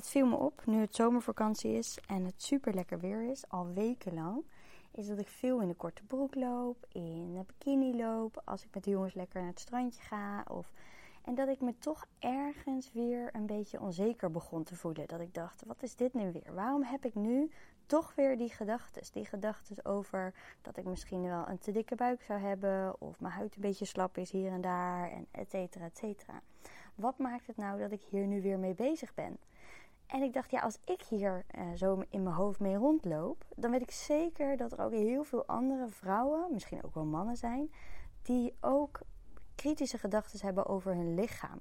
Het viel me op, nu het zomervakantie is en het super lekker weer is, al wekenlang, is dat ik veel in de korte broek loop, in een bikini loop, als ik met de jongens lekker naar het strandje ga. Of, en dat ik me toch ergens weer een beetje onzeker begon te voelen. Dat ik dacht, wat is dit nu weer? Waarom heb ik nu toch weer die gedachten? Die gedachten over dat ik misschien wel een te dikke buik zou hebben, of mijn huid een beetje slap is hier en daar, en et cetera, et cetera. Wat maakt het nou dat ik hier nu weer mee bezig ben? En ik dacht, ja, als ik hier uh, zo in mijn hoofd mee rondloop, dan weet ik zeker dat er ook heel veel andere vrouwen, misschien ook wel mannen zijn, die ook kritische gedachten hebben over hun lichaam.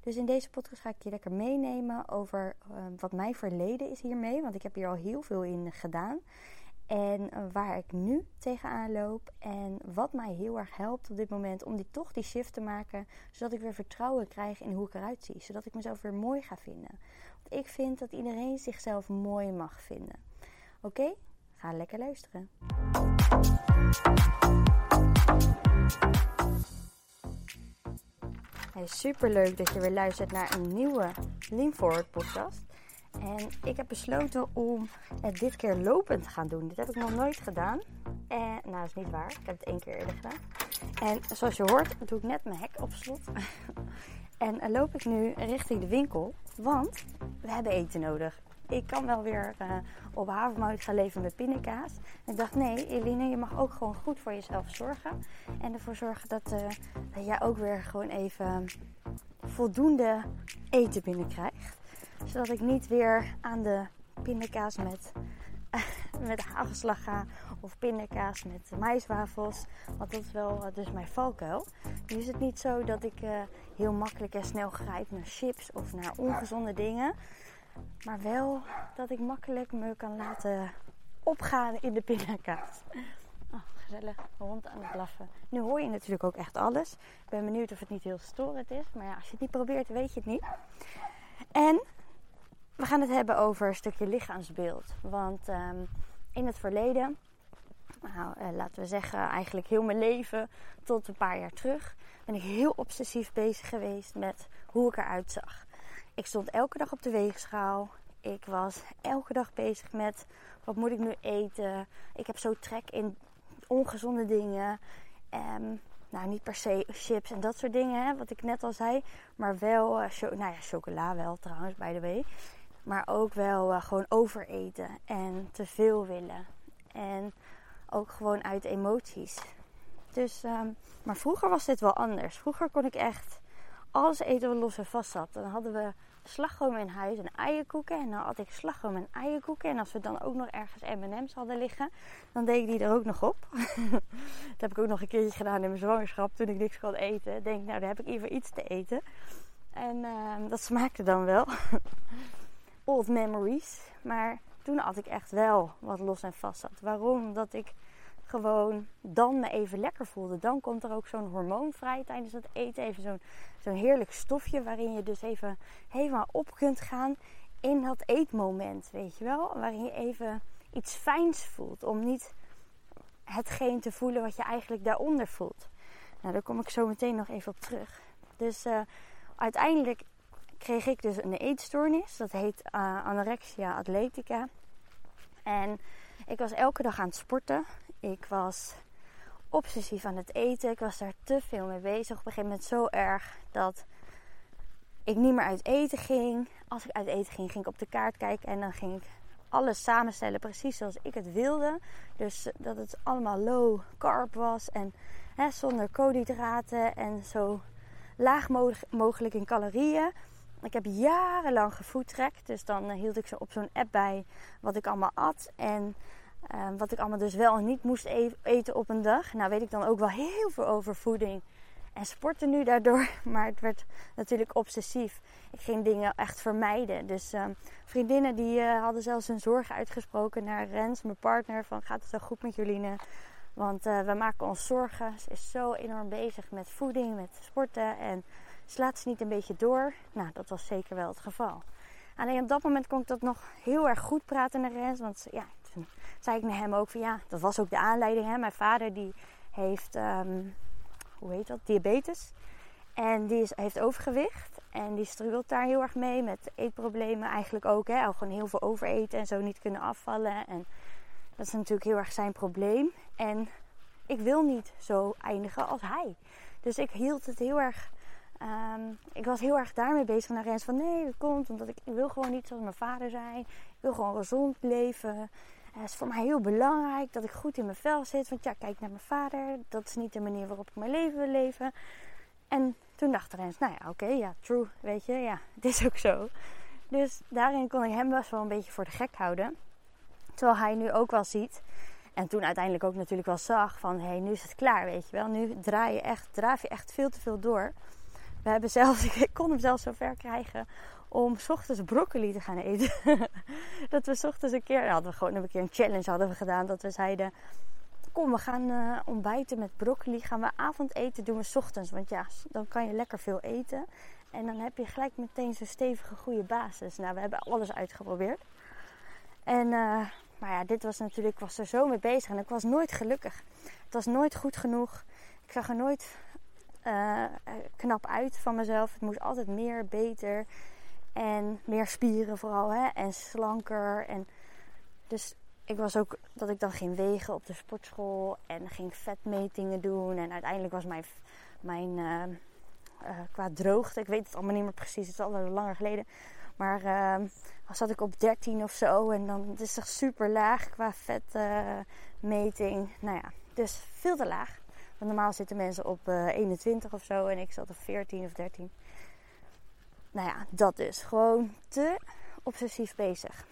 Dus in deze podcast ga ik je lekker meenemen over uh, wat mijn verleden is hiermee, want ik heb hier al heel veel in gedaan. En uh, waar ik nu tegenaan loop en wat mij heel erg helpt op dit moment om die, toch die shift te maken, zodat ik weer vertrouwen krijg in hoe ik eruit zie, zodat ik mezelf weer mooi ga vinden ik vind dat iedereen zichzelf mooi mag vinden. Oké, ga lekker luisteren. Hey, super leuk dat je weer luistert naar een nieuwe Lean Forward podcast. En ik heb besloten om het dit keer lopend te gaan doen. Dit heb ik nog nooit gedaan. En, nou, dat is niet waar. Ik heb het één keer eerder gedaan. En zoals je hoort, doe ik net mijn hek op slot. en loop ik nu richting de winkel. Want we hebben eten nodig. Ik kan wel weer uh, op havermout gaan leven met pindakaas. ik dacht, nee, Eline, je mag ook gewoon goed voor jezelf zorgen. En ervoor zorgen dat, dat jij ook weer gewoon even voldoende eten binnenkrijgt. Zodat ik niet weer aan de pindakaas met, met hagelslag ga. Of pindakaas met maiswafels. Want dat is wel uh, dus mijn valkuil. Nu is het niet zo dat ik heel makkelijk en snel grijp naar chips of naar ongezonde dingen. Maar wel dat ik makkelijk me kan laten opgaan in de pindakaas. Oh, gezellig, hond aan het blaffen. Nu hoor je natuurlijk ook echt alles. Ik ben benieuwd of het niet heel storend is. Maar ja, als je het niet probeert, weet je het niet. En we gaan het hebben over een stukje lichaamsbeeld. Want um, in het verleden, nou, uh, laten we zeggen eigenlijk heel mijn leven tot een paar jaar terug, ben ik heel obsessief bezig geweest met hoe ik eruit zag. Ik stond elke dag op de weegschaal. Ik was elke dag bezig met wat moet ik nu eten. Ik heb zo trek in ongezonde dingen. Um, nou, niet per se chips en dat soort dingen, hè, wat ik net al zei. Maar wel, uh, nou ja, chocola wel trouwens, by the way. Maar ook wel uh, gewoon overeten en te veel willen. En ook gewoon uit emoties. Dus, um, maar vroeger was dit wel anders. Vroeger kon ik echt alles eten wat los en vast zat. Dan hadden we slagroom in huis en eierkoeken. En dan had ik slagroom en eierkoeken. En als we dan ook nog ergens M&M's hadden liggen, dan deed ik die er ook nog op. dat heb ik ook nog een keertje gedaan in mijn zwangerschap toen ik niks kon eten. Denk, nou, daar heb ik even iets te eten. En uh, dat smaakte dan wel. Old memories. Maar toen had ik echt wel wat los en vast zat. Waarom? Dat ik gewoon dan me even lekker voelde. Dan komt er ook zo'n hormoon vrij tijdens het eten. Even zo'n zo'n heerlijk stofje waarin je dus even helemaal op kunt gaan in dat eetmoment, weet je wel. Waarin je even iets fijns voelt. Om niet hetgeen te voelen wat je eigenlijk daaronder voelt. Nou, daar kom ik zo meteen nog even op terug. Dus uh, uiteindelijk kreeg ik dus een eetstoornis. Dat heet uh, anorexia atletica. En ik was elke dag aan het sporten. Ik was obsessief aan het eten. Ik was daar te veel mee bezig. Op een gegeven moment zo erg dat ik niet meer uit eten ging. Als ik uit eten ging, ging ik op de kaart kijken en dan ging ik alles samenstellen precies zoals ik het wilde. Dus dat het allemaal low carb was en hè, zonder koolhydraten en zo laag mogelijk in calorieën. Ik heb jarenlang gefoodtrackt, dus dan eh, hield ik ze op zo'n app bij wat ik allemaal at. En Ehm, wat ik allemaal dus wel en niet moest e-, eten op een dag. Nou weet ik dan ook wel heel veel over voeding en sporten nu daardoor. Maar het werd natuurlijk obsessief. Ik ging dingen echt vermijden. Dus um, vriendinnen die hadden zelfs hun zorgen uitgesproken naar Rens, mijn partner. Van gaat het zo goed met Joline? Want uh, we maken ons zorgen. Ze is zo enorm bezig met voeding, met sporten. En slaat ze niet een beetje door? Nou, dat was zeker wel het geval. Alleen op dat moment kon ik dat nog heel erg goed praten naar Rens. Want ja, zei ik naar hem ook van ja, dat was ook de aanleiding. Hè? Mijn vader die heeft, um, hoe heet dat, diabetes. En die is, heeft overgewicht. En die struggelt daar heel erg mee met eetproblemen eigenlijk ook. Hè? Gewoon heel veel overeten en zo niet kunnen afvallen. En dat is natuurlijk heel erg zijn probleem. En ik wil niet zo eindigen als hij. Dus ik hield het heel erg. Ehm, ik was heel erg daarmee bezig naar Rens van nee, dat komt omdat ik, wil gewoon niet zoals mijn vader zijn. Ik wil gewoon gezond leven. Het is voor mij heel belangrijk dat ik goed in mijn vel zit. Want ja, kijk naar mijn vader. Dat is niet de manier waarop ik mijn leven wil leven. En toen dacht Rens, nou ja, oké, ja, true, weet je, ja, het is ook zo. Dus daarin kon ik hem best wel een beetje voor de gek houden. Terwijl hij nu ook wel ziet. En toen uiteindelijk ook natuurlijk wel zag van... hé, hey, nu is het klaar, weet je wel. Nu draai je echt, draaf je echt veel te veel door. We hebben zelfs, ik kon hem zelfs zover krijgen om s ochtends broccoli te gaan eten. dat we s ochtends een keer, hadden we gewoon een keer een challenge hadden we gedaan. Dat we zeiden, kom we gaan uh, ontbijten met broccoli. Gaan we avondeten doen we s ochtends. Want ja, dan kan je lekker veel eten. En dan heb je gelijk meteen zo'n stevige goede basis. Nou, we hebben alles uitgeprobeerd. En, uh, maar ja, dit was natuurlijk, ik was er zo mee bezig. En ik was nooit gelukkig. Het was nooit goed genoeg. Ik zag er nooit uh, knap uit van mezelf. Het moest altijd meer, beter. En meer spieren vooral. Hè? En slanker. En dus ik was ook dat ik dan ging wegen op de sportschool. En ging vetmetingen doen. En uiteindelijk was mijn, mijn uh, qua droogte. Ik weet het allemaal niet meer precies. Het is al langer geleden. Maar uh, zat ik op 13 of zo. En dan is het super laag qua vetmeting. nou ja, dus veel te laag. Want normaal zitten mensen op 21 of zo. En ik zat op 14 of 13 nou ja, dat dus. Gewoon te obsessief bezig.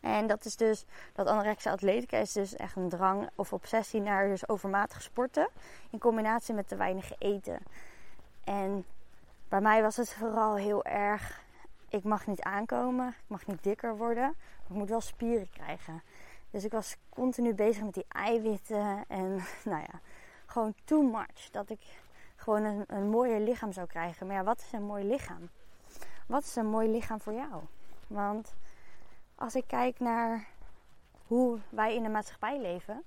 En dat is dus, dat anorexia atletica is dus echt een drang of obsessie naar dus overmatig sporten. In combinatie met te weinig eten. En bij mij was het vooral heel erg, ik mag niet aankomen, ik mag niet dikker worden. Ik moet wel spieren krijgen. Dus ik was continu bezig met die eiwitten en nou ja, gewoon too much. Dat ik gewoon een, een mooier lichaam zou krijgen. Maar ja, wat is een mooi lichaam? wat is een mooi lichaam voor jou? Want als ik kijk naar hoe wij in de maatschappij leven,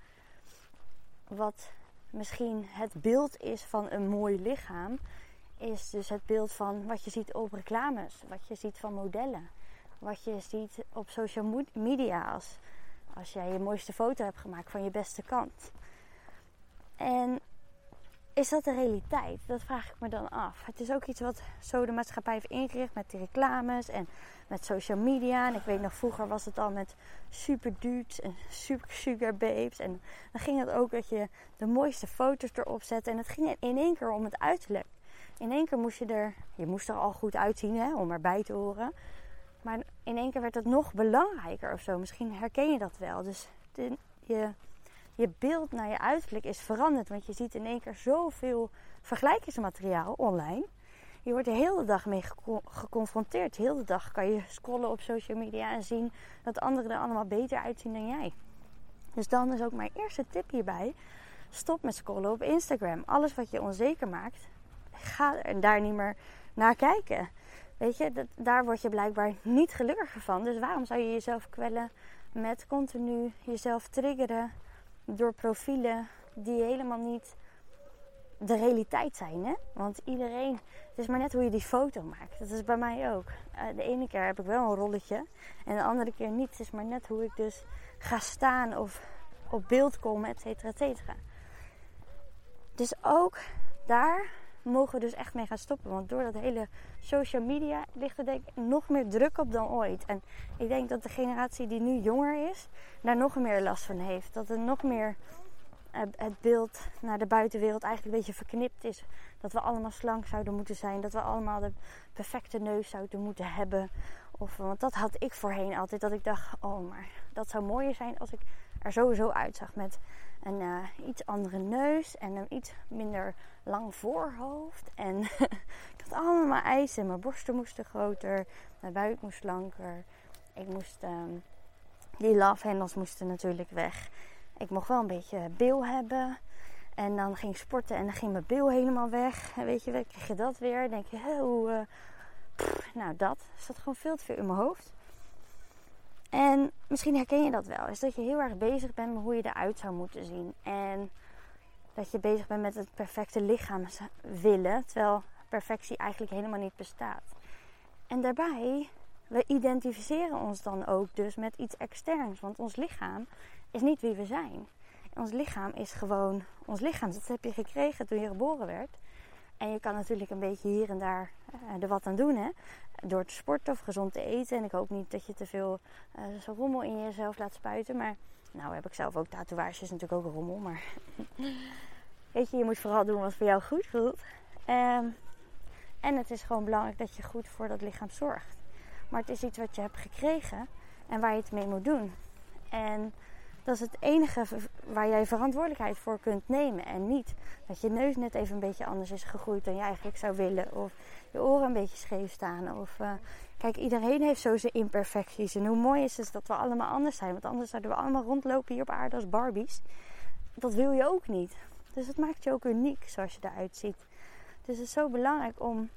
wat misschien het beeld is van een mooi lichaam, is dus het beeld van wat je ziet op reclames, wat je ziet van modellen, wat je ziet op social media als, als jij je mooiste foto hebt gemaakt van je beste kant. En is dat de realiteit? Dat vraag ik me dan af. Het is ook iets wat zo de maatschappij heeft ingericht met die reclames en met social media. En ik weet nog, vroeger was het al met super dudes en super sugar babes. En dan ging het ook dat je de mooiste foto's erop zette. En het ging in één keer om het uiterlijk. In één keer moest je er, je moest er al goed uitzien hè, om erbij te horen. Maar in één keer werd het nog belangrijker of zo. Misschien herken je dat wel. Dus de, je je beeld naar je uiterlijk is veranderd. Want je ziet in één keer zoveel vergelijkingsmateriaal online. Je wordt de hele dag mee geconfronteerd. De hele dag kan je scrollen op social media en zien dat anderen er allemaal beter uitzien dan jij. Dus dan is ook mijn eerste tip hierbij. Stop met scrollen op Instagram. Alles wat je onzeker maakt, ga er daar niet meer naar kijken. Weet je, dat, daar word je blijkbaar niet gelukkiger van. Dus waarom zou je jezelf kwellen met continu jezelf triggeren door profielen die helemaal niet de realiteit zijn. Hè? Want iedereen, het is maar net hoe je die foto maakt. Dat is bij mij ook. Uh, de ene keer heb ik wel een rolletje en de andere keer niet. Het is maar net hoe ik dus ga staan of op beeld kom, et cetera, et cetera. Dus ook daar mogen we dus echt mee gaan stoppen. Want door dat hele social media ligt er denk ik nog meer druk op dan ooit. En ik denk dat de generatie die nu jonger is, daar nog meer last van heeft. Dat er nog meer uh, het beeld naar de buitenwereld eigenlijk een beetje verknipt is. Dat we allemaal slank zouden moeten zijn. Dat we allemaal de perfecte neus zouden moeten hebben. Want dat had ik voorheen altijd. Dat ik dacht, oh maar dat zou mooier zijn als ik er sowieso uitzag met een uh, iets andere neus en een iets minder lang voorhoofd. En ik had allemaal eisen. Mijn borsten moesten groter, mijn buik moest slanker. Ik moest, um, die love handles moesten natuurlijk weg. Ik mocht wel een beetje bil hebben. En dan ging ik sporten en dan ging mijn bil helemaal weg. En weet je, dan kreeg je dat weer. Dan denk je, hoe... Uh, nou, dat zat gewoon veel te veel in mijn hoofd. En misschien herken je dat wel. Is dat je heel erg bezig bent met hoe je eruit zou moeten zien. En dat je bezig bent met het perfecte lichaam willen. Terwijl perfectie eigenlijk helemaal niet bestaat. En daarbij, we identificeren ons dan ook dus met iets externs. Want ons lichaam is niet wie we zijn. Ons lichaam is gewoon ons lichaam. Dat heb je gekregen toen je geboren werd. En je kan natuurlijk een beetje hier en daar uh, er wat aan doen. Hè? Door te sporten of gezond te eten. En ik hoop niet dat je te veel zo rommel in jezelf laat spuiten. Maar nou heb ik zelf ook tatoeages, natuurlijk ook rommel. Maar weet je, je moet vooral doen wat voor jou goed voelt. Um, en het is gewoon belangrijk dat je goed voor dat lichaam zorgt. Maar het is iets wat je hebt gekregen en waar je het mee moet doen. En dat is het enige waar jij verantwoordelijkheid voor kunt nemen. En niet dat je neus net even een beetje anders is gegroeid dan je eigenlijk zou willen. Of je oren een beetje scheef staan. Of uh, kijk, iedereen heeft zo zijn imperfecties. En hoe mooi is het dat we allemaal anders zijn. Want anders zouden we allemaal rondlopen hier op aarde als Barbies. Dat wil je ook niet. Dus het maakt je ook uniek zoals je eruit ziet. Dus het is zo belangrijk om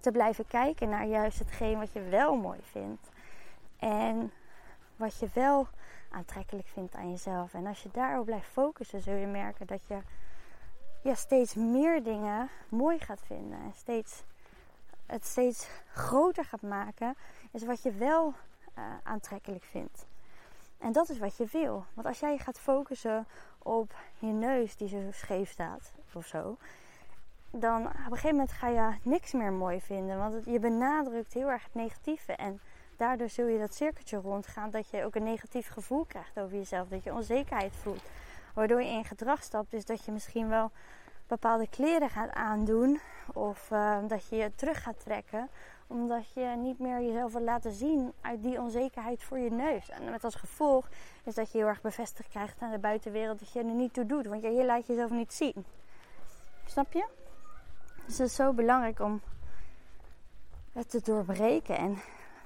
te blijven kijken naar juist hetgeen wat je wel mooi vindt. En wat je wel aantrekkelijk vindt aan jezelf. En als je daarop blijft focussen, zul je merken dat je ja, steeds meer dingen mooi gaat vinden. En steeds, het steeds groter gaat maken, is wat je wel uh, aantrekkelijk vindt. En dat is wat je wil. Want als jij gaat focussen op je neus die zo scheef staat of zo, dan op een gegeven moment ga je niks meer mooi vinden. Want je benadrukt heel erg het negatieve. En daardoor zul je dat cirkeltje rondgaan. Dat je ook een negatief gevoel krijgt over jezelf. Dat je onzekerheid voelt. Waardoor je in gedrag stapt. Dus dat je misschien wel bepaalde kleren gaat aandoen. Of uh, dat je je terug gaat trekken. Omdat je niet meer jezelf wil laten zien uit die onzekerheid voor je neus. En met als gevolg is dat je heel erg bevestigd krijgt aan de buitenwereld dat je er niet toe doet. Want je laat jezelf niet zien. Snap je? Dus het is zo belangrijk om het te doorbreken en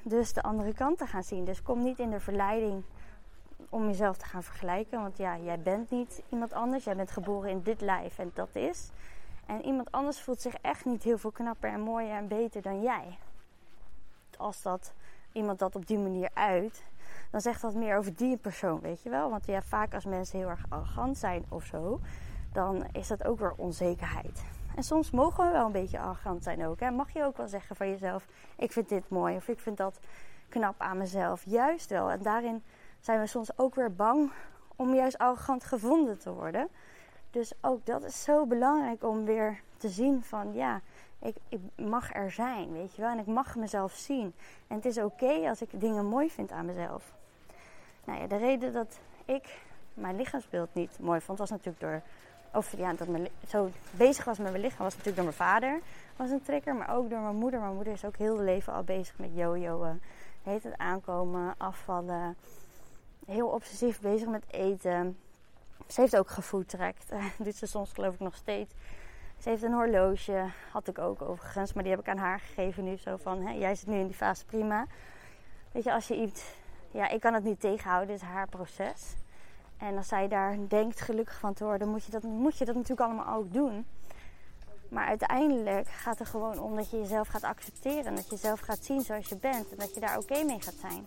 dus de andere kant te gaan zien. Dus kom niet in de verleiding om jezelf te gaan vergelijken. Want ja, jij bent niet iemand anders. Jij bent geboren in dit lijf en dat is. En iemand anders voelt zich echt niet heel veel knapper en mooier en beter dan jij. Als dat iemand dat op die manier uit, dan zegt dat meer over die persoon, weet je wel. Want ja, vaak als mensen heel erg arrogant zijn of zo, dan is dat ook weer onzekerheid. En soms mogen we wel een beetje arrogant zijn ook. Hè? Mag je ook wel zeggen van jezelf: ik vind dit mooi of ik vind dat knap aan mezelf. Juist wel. En daarin zijn we soms ook weer bang om juist arrogant gevonden te worden. Dus ook dat is zo belangrijk om weer te zien van ja, ik, ik mag er zijn, weet je wel. En ik mag mezelf zien. En het is oké als ik dingen mooi vind aan mezelf. Nou ja, de reden dat ik mijn lichaamsbeeld niet mooi vond, was natuurlijk door of ja, dat mijn, zo bezig was met mijn lichaam, was natuurlijk door mijn vader. Was een trigger, maar ook door mijn moeder. Mijn moeder is ook heel het leven al bezig met jojoen. Heet het aankomen, afvallen. Heel obsessief bezig met eten. Ze heeft ook gefoodtrekt. Doet ze soms geloof ik nog steeds. Ze heeft een horloge. Had ik ook overigens. Maar die heb ik aan haar gegeven nu. Zo van, hè, jij zit nu in die fase prima. Weet je, als je iets... Ja, ik kan het niet tegenhouden. Het is haar proces. En als zij daar denkt gelukkig van te worden, moet je dat, moet je dat natuurlijk allemaal ook doen. Maar uiteindelijk gaat het gewoon om dat je jezelf gaat accepteren. En dat je jezelf gaat zien zoals je bent. En dat je daar oké mee gaat zijn.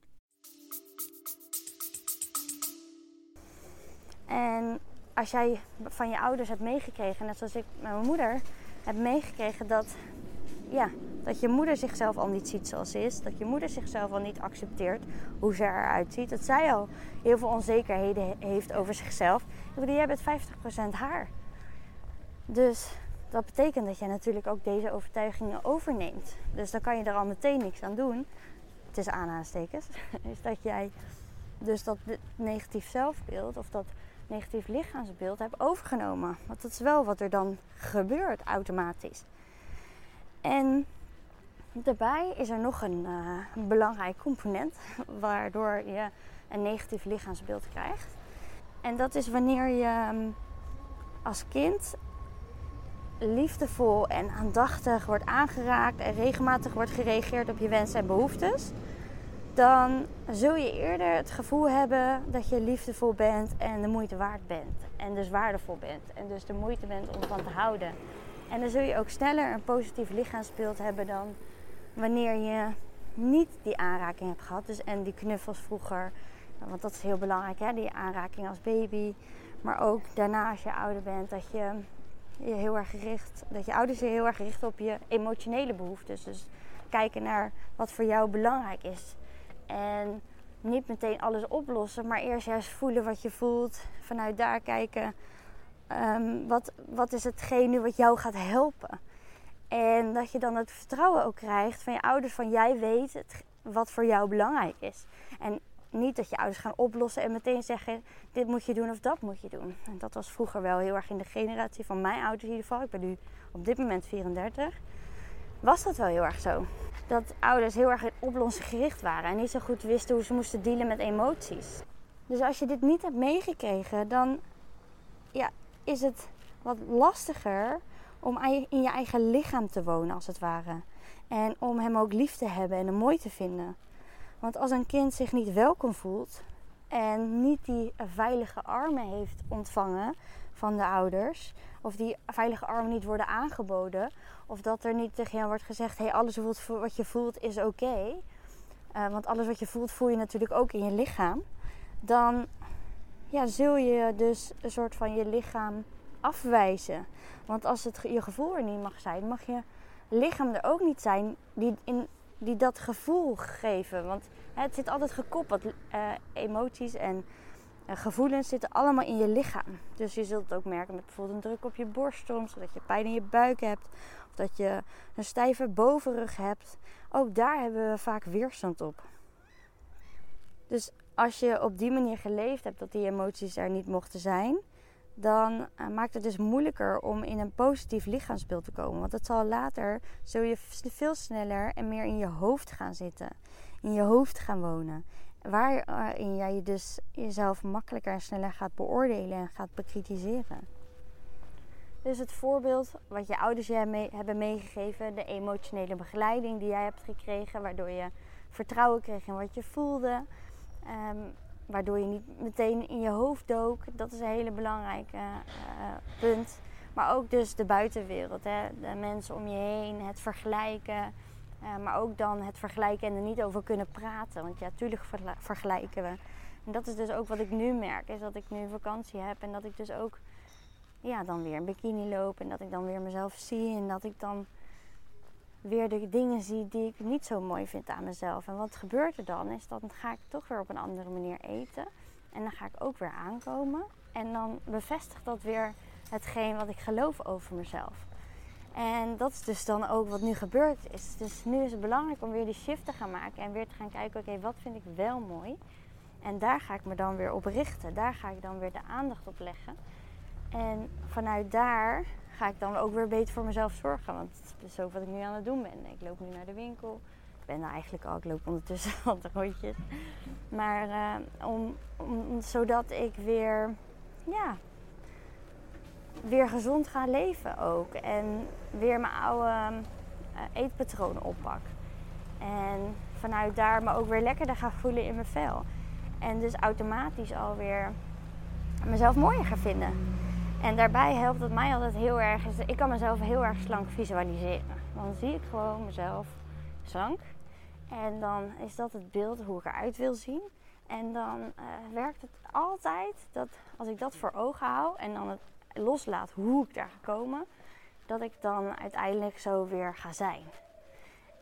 En als jij van je ouders hebt meegekregen, net zoals ik met mijn moeder heb meegekregen dat, ja, dat je moeder zichzelf al niet ziet zoals ze is. Dat je moeder zichzelf al niet accepteert hoe ze eruit ziet. Dat zij al heel veel onzekerheden heeft over zichzelf. Ik bedoel, jij bent 50% haar. Dus dat betekent dat jij natuurlijk ook deze overtuigingen overneemt. Dus dan kan je er al meteen niks aan doen. Het is aanhalingstekens. Is dat jij dus dat negatief zelfbeeld of dat negatief lichaamsbeeld heb overgenomen. Want dat is wel wat er dan gebeurt automatisch. En daarbij is er nog een, uh, belangrijk component waardoor je een negatief lichaamsbeeld krijgt. En dat is wanneer je ehm, als kind liefdevol en aandachtig wordt aangeraakt en regelmatig wordt gereageerd op je wensen en behoeftes, dan zul je eerder het gevoel hebben dat je liefdevol bent en de moeite waard bent. En dus waardevol bent en dus de moeite bent om van te houden. En dan zul je ook sneller een positief lichaamsbeeld hebben dan wanneer je niet die aanraking hebt gehad. Dus en die knuffels vroeger. Want dat is heel belangrijk, hè? die aanraking als baby. Maar ook daarna als je ouder bent, dat je je heel erg gericht, dat je ouders je heel erg richten op je emotionele behoeftes. Dus kijken naar wat voor jou belangrijk is. En niet meteen alles oplossen, maar eerst juist voelen wat je voelt. Vanuit daar kijken, um, wat, wat is hetgene wat jou gaat helpen. En dat je dan het vertrouwen ook krijgt van je ouders van jij weet wat voor jou belangrijk is. En niet dat je ouders gaan oplossen en meteen zeggen: dit moet je doen of dat moet je doen. En dat was vroeger wel heel erg in de generatie van mijn ouders in ieder geval. Ik ben nu op dit moment 34. Was dat wel heel erg zo? Dat ouders heel erg oplossen gericht waren en niet zo goed wisten hoe ze moesten dealen met emoties. Dus als je dit niet hebt meegekregen, dan ja, is het wat lastiger om in je eigen lichaam te wonen, als het ware. En om hem ook lief te hebben en hem mooi te vinden. Want als een kind zich niet welkom voelt en niet die veilige armen heeft ontvangen van de ouders, of die veilige armen niet worden aangeboden, of dat er niet tegen jou wordt gezegd: hey, alles wat je voelt is oké. Eh, want alles wat je voelt, voel je natuurlijk ook in je lichaam. Dan ja, zul je dus een soort van je lichaam afwijzen. Want als het je gevoel er niet mag zijn, mag je lichaam er ook niet zijn die in die dat gevoel geven. Want het zit altijd gekoppeld. Uh, emoties en uh, gevoelens zitten allemaal in je lichaam. Dus je zult het ook merken met bijvoorbeeld een druk op je borst soms. Dat je pijn in je buik hebt. Of dat je een stijve bovenrug hebt. Ook daar hebben we vaak weerstand op. Dus als je op die manier geleefd hebt dat die emoties er niet mochten zijn dan uh, maakt het dus moeilijker om in een positief lichaamsbeeld te komen. Want het zal later, zul je veel sneller en meer in je hoofd gaan zitten. In je hoofd gaan wonen. Waarin jij dus jezelf makkelijker en sneller gaat beoordelen en gaat bekritiseren. Dus het voorbeeld wat je ouders je hebben meegegeven, de emotionele begeleiding die jij hebt gekregen, waardoor je vertrouwen kreeg in wat je voelde. Um, waardoor je niet meteen in je hoofd dook. Dat is een hele belangrijke uh, punt. Maar ook dus de buitenwereld, hè? de mensen om je heen, het vergelijken. Uh, maar ook dan het vergelijken en er niet over kunnen praten. Want ja, natuurlijk vergelijken we. En dat is dus ook wat ik nu merk, is dat ik nu vakantie heb en dat ik dus ook ja, dan weer een bikini loop en dat ik dan weer mezelf zie en dat ik dan weer de dingen zie die ik niet zo mooi vind aan mezelf. En wat gebeurt er dan? Is dan ga ik toch weer op een andere manier eten. En dan ga ik ook weer aankomen. En dan bevestigt dat weer hetgeen wat ik geloof over mezelf. En dat is dus dan ook wat nu gebeurd is. Dus nu is het belangrijk om weer die shift te gaan maken. En weer te gaan kijken, oké, wat vind ik wel mooi? En daar ga ik me dan weer op richten. Daar ga ik dan weer de aandacht op leggen. En vanuit daar ga ik dan ook weer beter voor mezelf zorgen. Want het is ook wat ik nu aan het doen ben. Ik loop nu naar de winkel. Ik ben daar eigenlijk al. Ik loop ondertussen al de rondjes. Maar uh, om, om, zodat ik weer, ja, weer gezond ga leven ook. En weer mijn oude uh, eetpatronen oppak. En vanuit daar me ook weer lekkerder ga voelen in mijn vel. En dus automatisch alweer mezelf mooier ga vinden. En daarbij helpt het mij altijd heel erg. Is, ik kan mezelf heel erg slank visualiseren. Dan zie ik gewoon mezelf slank. En dan is dat het beeld hoe ik eruit wil zien. En dan uh, werkt het altijd dat als ik dat voor ogen hou en dan het loslaat hoe ik daar ga komen, dat ik dan uiteindelijk zo weer ga zijn.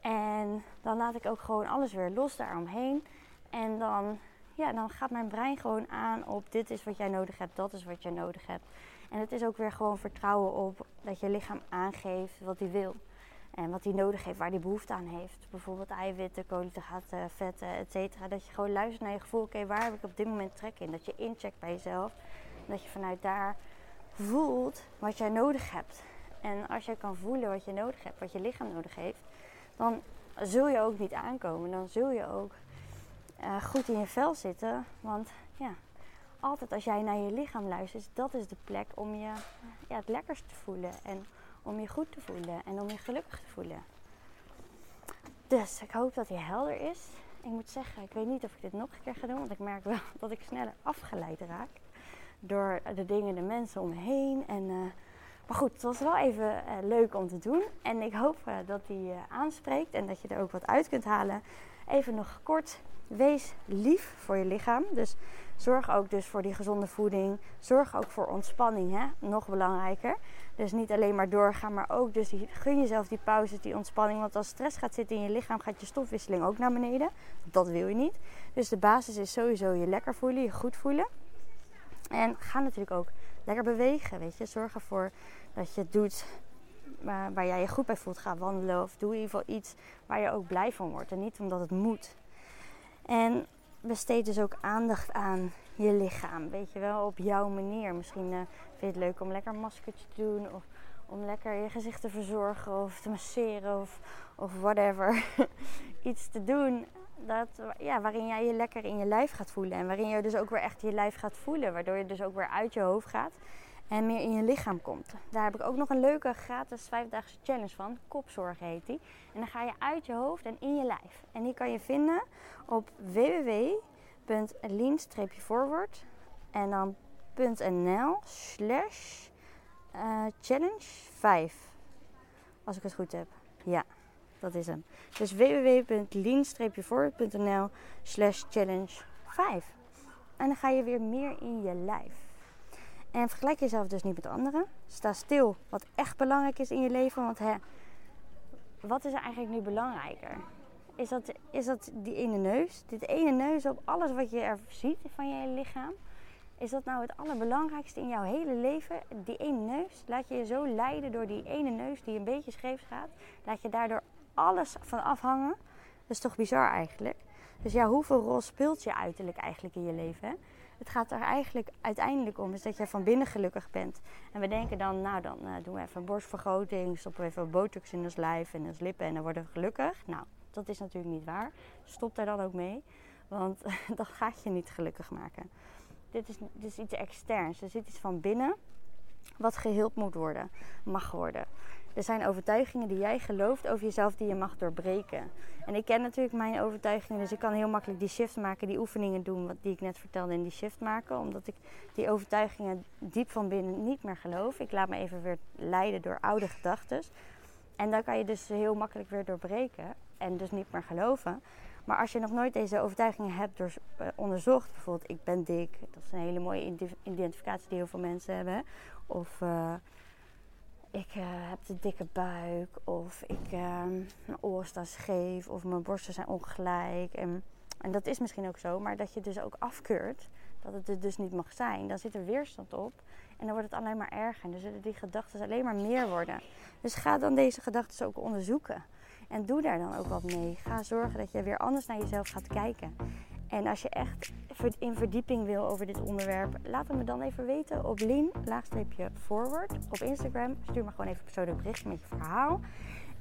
En dan laat ik ook gewoon alles weer los daaromheen. En dan, ja, dan gaat mijn brein gewoon aan op dit is wat jij nodig hebt, dat is wat jij nodig hebt. En het is ook weer gewoon vertrouwen op dat je lichaam aangeeft wat hij wil. En wat hij nodig heeft, waar hij behoefte aan heeft. Bijvoorbeeld eiwitten, koolhydraten, vetten, et cetera. Dat je gewoon luistert naar je gevoel. Oké, waar heb ik op dit moment trek in? Dat je incheckt bij jezelf. Dat je vanuit daar voelt wat jij nodig hebt. En als je kan voelen wat je nodig hebt, wat je lichaam nodig heeft, dan zul je ook niet aankomen. Dan zul je ook uh, goed in je vel zitten. Want ja, altijd als jij naar je lichaam luistert, dat is de plek om je ja, het lekkerst te voelen. En om je goed te voelen en om je gelukkig te voelen. Dus ik hoop dat hij helder is. Ik moet zeggen, ik weet niet of ik dit nog een keer ga doen, want ik merk wel dat ik sneller afgeleid raak door de dingen, de mensen om heen. En, uh, maar goed, het was wel even uh, leuk om te doen. En ik hoop uh, dat hij aanspreekt en dat je er ook wat uit kunt halen. Even nog kort, wees lief voor je lichaam. Dus zorg ook dus voor die gezonde voeding. Zorg ook voor ontspanning, hè? nog belangrijker. Dus niet alleen maar doorgaan, maar ook dus die, gun jezelf die pauzes, die ontspanning. Want als stress gaat zitten in je lichaam, gaat je stofwisseling ook naar beneden. Dat wil je niet. Dus de basis is sowieso je lekker voelen, je goed voelen. En ga natuurlijk ook lekker bewegen, weet je. Zorg ervoor dat je doet waar, waar jij je goed bij voelt. Ga wandelen of doe in ieder geval iets waar je ook blij van wordt. En niet omdat het moet. En besteed dus ook aandacht aan je lichaam. Weet je wel, op jouw manier. Misschien uh, vind je het leuk om lekker een maskertje te doen. Of om lekker je gezicht te verzorgen. Of te masseren. Of, of whatever. Iets te doen dat, ja, waarin jij je lekker in je lijf gaat voelen. En waarin je dus ook weer echt je lijf gaat voelen. Waardoor je dus ook weer uit je hoofd gaat. En meer in je lichaam komt. Daar heb ik ook nog een leuke gratis vijfdaagse challenge van. Kopzorg heet die. En dan ga je uit je hoofd en in je lijf. En die kan je vinden op www.lean-forward en dan .nl slash uh, challenge 5. Als ik het goed heb. Ja, dat is hem. Dus www.lean-forward.nl slash challenge 5. En dan ga je weer meer in je lijf. En vergelijk jezelf dus niet met anderen. Sta stil wat echt belangrijk is in je leven. Want hè, wat is er eigenlijk nu belangrijker? Is dat, is dat die ene neus? Dit ene neus op alles wat je er ziet van je lichaam? Is dat nou het allerbelangrijkste in jouw hele leven? Die ene neus? Laat je je zo leiden door die ene neus die een beetje scheef gaat? Laat je daardoor alles van afhangen? Dat is toch bizar eigenlijk? Dus ja, hoeveel rol speelt je uiterlijk eigenlijk in je leven? Het gaat er eigenlijk uiteindelijk om is dat je van binnen gelukkig bent. En we denken dan, nou dan uh, doen we even borstvergroting, stoppen we even botox in ons lijf en ons lippen en dan worden we gelukkig. Nou, dat is natuurlijk niet waar. Stop daar dan ook mee, want dat gaat je niet gelukkig maken. Dit is, dit is iets externs, er zit iets van binnen wat geheeld moet worden, mag worden. Er zijn overtuigingen die jij gelooft over jezelf die je mag doorbreken. En ik ken natuurlijk mijn overtuigingen, dus ik kan heel makkelijk die shift maken, die oefeningen doen, wat die ik net vertelde, in die shift maken. Omdat ik die overtuigingen diep van binnen niet meer geloof. Ik laat me even weer leiden door oude gedachten. En dan kan je dus heel makkelijk weer doorbreken en dus niet meer geloven. Maar als je nog nooit deze overtuigingen hebt uh, onderzocht, bijvoorbeeld ik ben dik, dat is een hele mooie identificatie die heel veel mensen hebben. Of uh, ik uh, heb de dikke buik of ik, uh, mijn oren staan scheef of mijn borsten zijn ongelijk. En, en dat is misschien ook zo, maar dat je dus ook afkeurt dat het dus niet mag zijn. Dan zit er weerstand op en dan wordt het alleen maar erger. En dan zullen die gedachten alleen maar meer worden. Dus ga dan deze gedachten ook onderzoeken. En doe daar dan ook wat mee. Ga zorgen dat je weer anders naar jezelf gaat kijken. En als je echt in verdieping wil over dit onderwerp, laat het me dan even weten op lean-forward op Instagram. Stuur me gewoon even persoonlijk berichtje met je verhaal.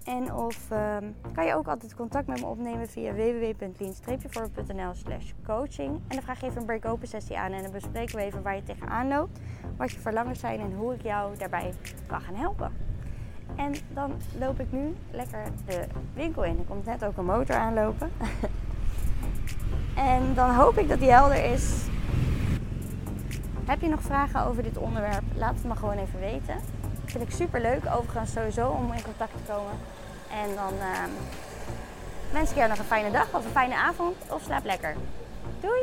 En of um, kan je ook altijd contact met me opnemen via www.lean-forward.nl slash coaching. En dan vraag je even een break-open sessie aan en dan bespreken we even waar je tegenaan loopt. Wat je verlangens zijn en hoe ik jou daarbij kan gaan helpen. En dan loop ik nu lekker de winkel in. Er komt net ook een motor aanlopen. En dan hoop ik dat die helder is. Heb je nog vragen over dit onderwerp? Laat het me gewoon even weten. Vind ik super leuk, overigens sowieso om in contact te komen. En dan uh, wens ik jou nog een fijne dag of een fijne avond of slaap lekker. Doei!